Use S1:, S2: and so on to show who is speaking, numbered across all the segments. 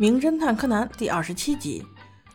S1: 名侦探柯南第二十七集：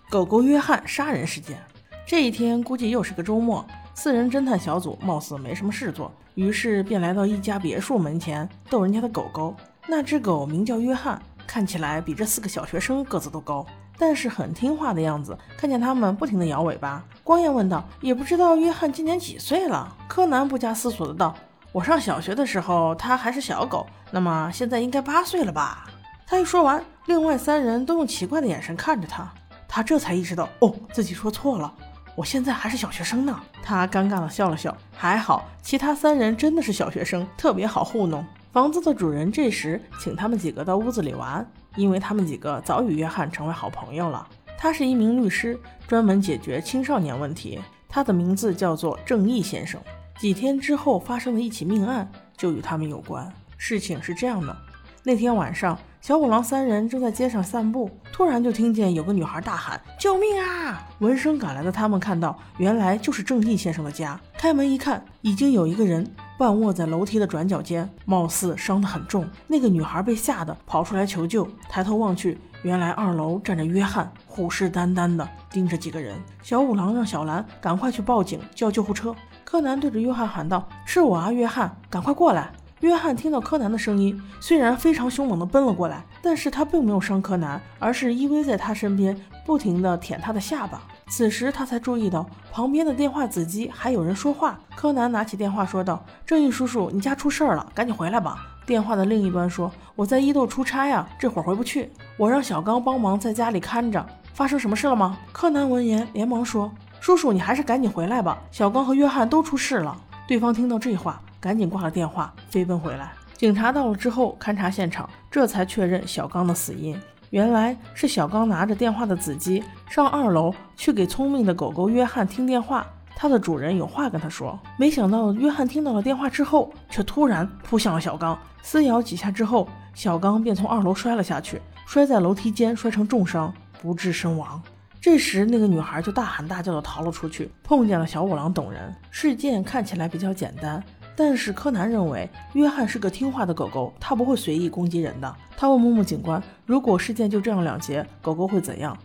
S1: 狗狗约翰杀人事件。这一天估计又是个周末，四人侦探小组貌似没什么事做，于是便来到一家别墅门前逗人家的狗狗。那只狗名叫约翰，看起来比这四个小学生个子都高，但是很听话的样子。看见他们不停地摇尾巴，光彦问道：“也不知道约翰今年几岁了？”柯南不假思索的道：“我上小学的时候，他还是小狗，那么现在应该八岁了吧？”他一说完，另外三人都用奇怪的眼神看着他。他这才意识到，哦，自己说错了，我现在还是小学生呢。他尴尬的笑了笑，还好其他三人真的是小学生，特别好糊弄。房子的主人这时请他们几个到屋子里玩，因为他们几个早与约翰成为好朋友了。他是一名律师，专门解决青少年问题。他的名字叫做正义先生。几天之后发生的一起命案就与他们有关。事情是这样的，那天晚上。小五郎三人正在街上散步，突然就听见有个女孩大喊：“救命啊！”闻声赶来的他们看到，原来就是正义先生的家。开门一看，已经有一个人半卧在楼梯的转角间，貌似伤得很重。那个女孩被吓得跑出来求救，抬头望去，原来二楼站着约翰，虎视眈眈地盯着几个人。小五郎让小兰赶快去报警，叫救护车。柯南对着约翰喊道：“是我啊，约翰，赶快过来！”约翰听到柯南的声音，虽然非常凶猛地奔了过来，但是他并没有伤柯南，而是依偎在他身边，不停地舔他的下巴。此时他才注意到旁边的电话子机还有人说话。柯南拿起电话说道：“正义叔叔，你家出事儿了，赶紧回来吧。”电话的另一端说：“我在伊豆出差啊，这会儿回不去。我让小刚帮忙在家里看着。发生什么事了吗？”柯南闻言连忙说：“叔叔，你还是赶紧回来吧，小刚和约翰都出事了。”对方听到这话。赶紧挂了电话，飞奔回来。警察到了之后勘察现场，这才确认小刚的死因。原来是小刚拿着电话的子机上二楼去给聪明的狗狗约翰听电话，他的主人有话跟他说。没想到约翰听到了电话之后，却突然扑向了小刚，撕咬几下之后，小刚便从二楼摔了下去，摔在楼梯间，摔成重伤，不治身亡。这时，那个女孩就大喊大叫的逃了出去，碰见了小五郎等人。事件看起来比较简单。但是柯南认为约翰是个听话的狗狗，他不会随意攻击人的。他问木木警官：“如果事件就这样了结，狗狗会怎样？”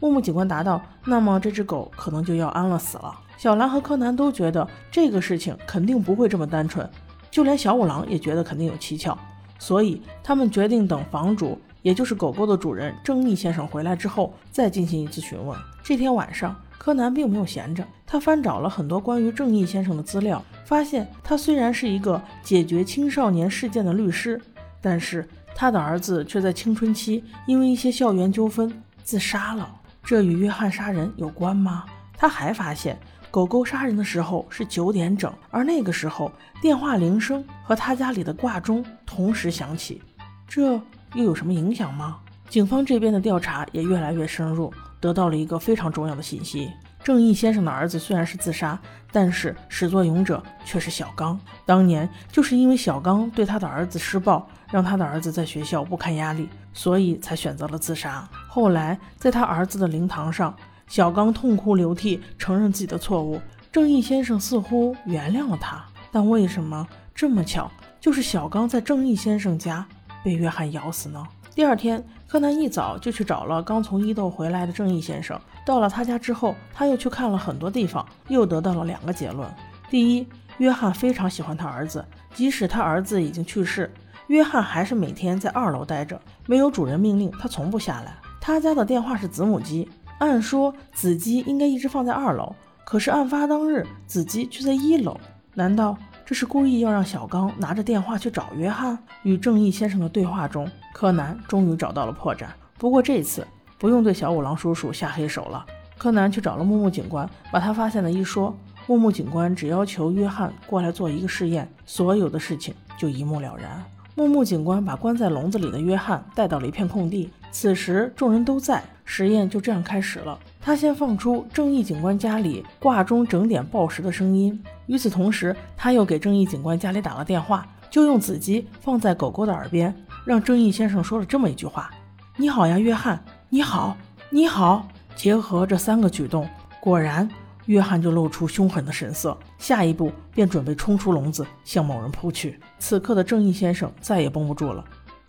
S1: 木木警官答道：“那么这只狗可能就要安乐死了。”小兰和柯南都觉得这个事情肯定不会这么单纯，就连小五郎也觉得肯定有蹊跷，所以他们决定等房主，也就是狗狗的主人正义先生回来之后再进行一次询问。这天晚上，柯南并没有闲着，他翻找了很多关于正义先生的资料。发现他虽然是一个解决青少年事件的律师，但是他的儿子却在青春期因为一些校园纠纷自杀了。这与约翰杀人有关吗？他还发现狗狗杀人的时候是九点整，而那个时候电话铃声和他家里的挂钟同时响起，这又有什么影响吗？警方这边的调查也越来越深入，得到了一个非常重要的信息。正义先生的儿子虽然是自杀，但是始作俑者却是小刚。当年就是因为小刚对他的儿子施暴，让他的儿子在学校不堪压力，所以才选择了自杀。后来在他儿子的灵堂上，小刚痛哭流涕，承认自己的错误。正义先生似乎原谅了他，但为什么这么巧，就是小刚在正义先生家被约翰咬死呢？第二天，柯南一早就去找了刚从伊豆回来的正义先生。到了他家之后，他又去看了很多地方，又得到了两个结论：第一，约翰非常喜欢他儿子，即使他儿子已经去世，约翰还是每天在二楼待着，没有主人命令，他从不下来。他家的电话是子母机，按说子机应该一直放在二楼，可是案发当日子机却在一楼，难道？这是故意要让小刚拿着电话去找约翰。与正义先生的对话中，柯南终于找到了破绽。不过这次不用对小五郎叔叔下黑手了。柯南去找了木木警官，把他发现的一说。木木警官只要求约翰过来做一个试验，所有的事情就一目了然。木木警官把关在笼子里的约翰带到了一片空地，此时众人都在，实验就这样开始了。他先放出正义警官家里挂钟整点报时的声音。与此同时，他又给正义警官家里打了电话，就用子机放在狗狗的耳边，让正义先生说了这么一句话：“你好呀，约翰，你好，你好。”结合这三个举动，果然，约翰就露出凶狠的神色，下一步便准备冲出笼子，向某人扑去。此刻的正义先生再也绷不住了，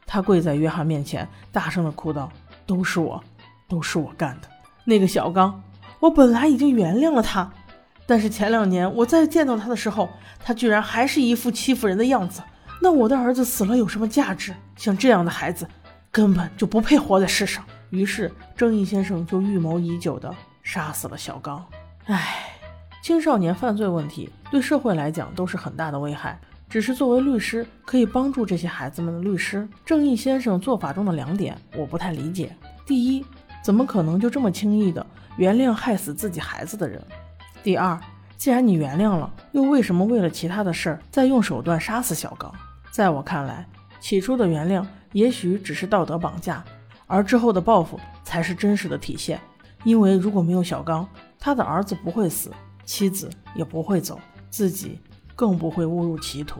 S1: 他跪在约翰面前，大声地哭道：“都是我，都是我干的。那个小刚，我本来已经原谅了他，但是前两年我再见到他的时候，他居然还是一副欺负人的样子。那我的儿子死了有什么价值？像这样的孩子，根本就不配活在世上。于是，正义先生就预谋已久的杀死了小刚。唉，青少年犯罪问题对社会来讲都是很大的危害。只是作为律师，可以帮助这些孩子们的律师，正义先生做法中的两点，我不太理解。第一，怎么可能就这么轻易的原谅害死自己孩子的人？第二，既然你原谅了，又为什么为了其他的事儿再用手段杀死小刚？在我看来，起初的原谅也许只是道德绑架，而之后的报复才是真实的体现。因为如果没有小刚，他的儿子不会死，妻子也不会走，自己。更不会误入歧途。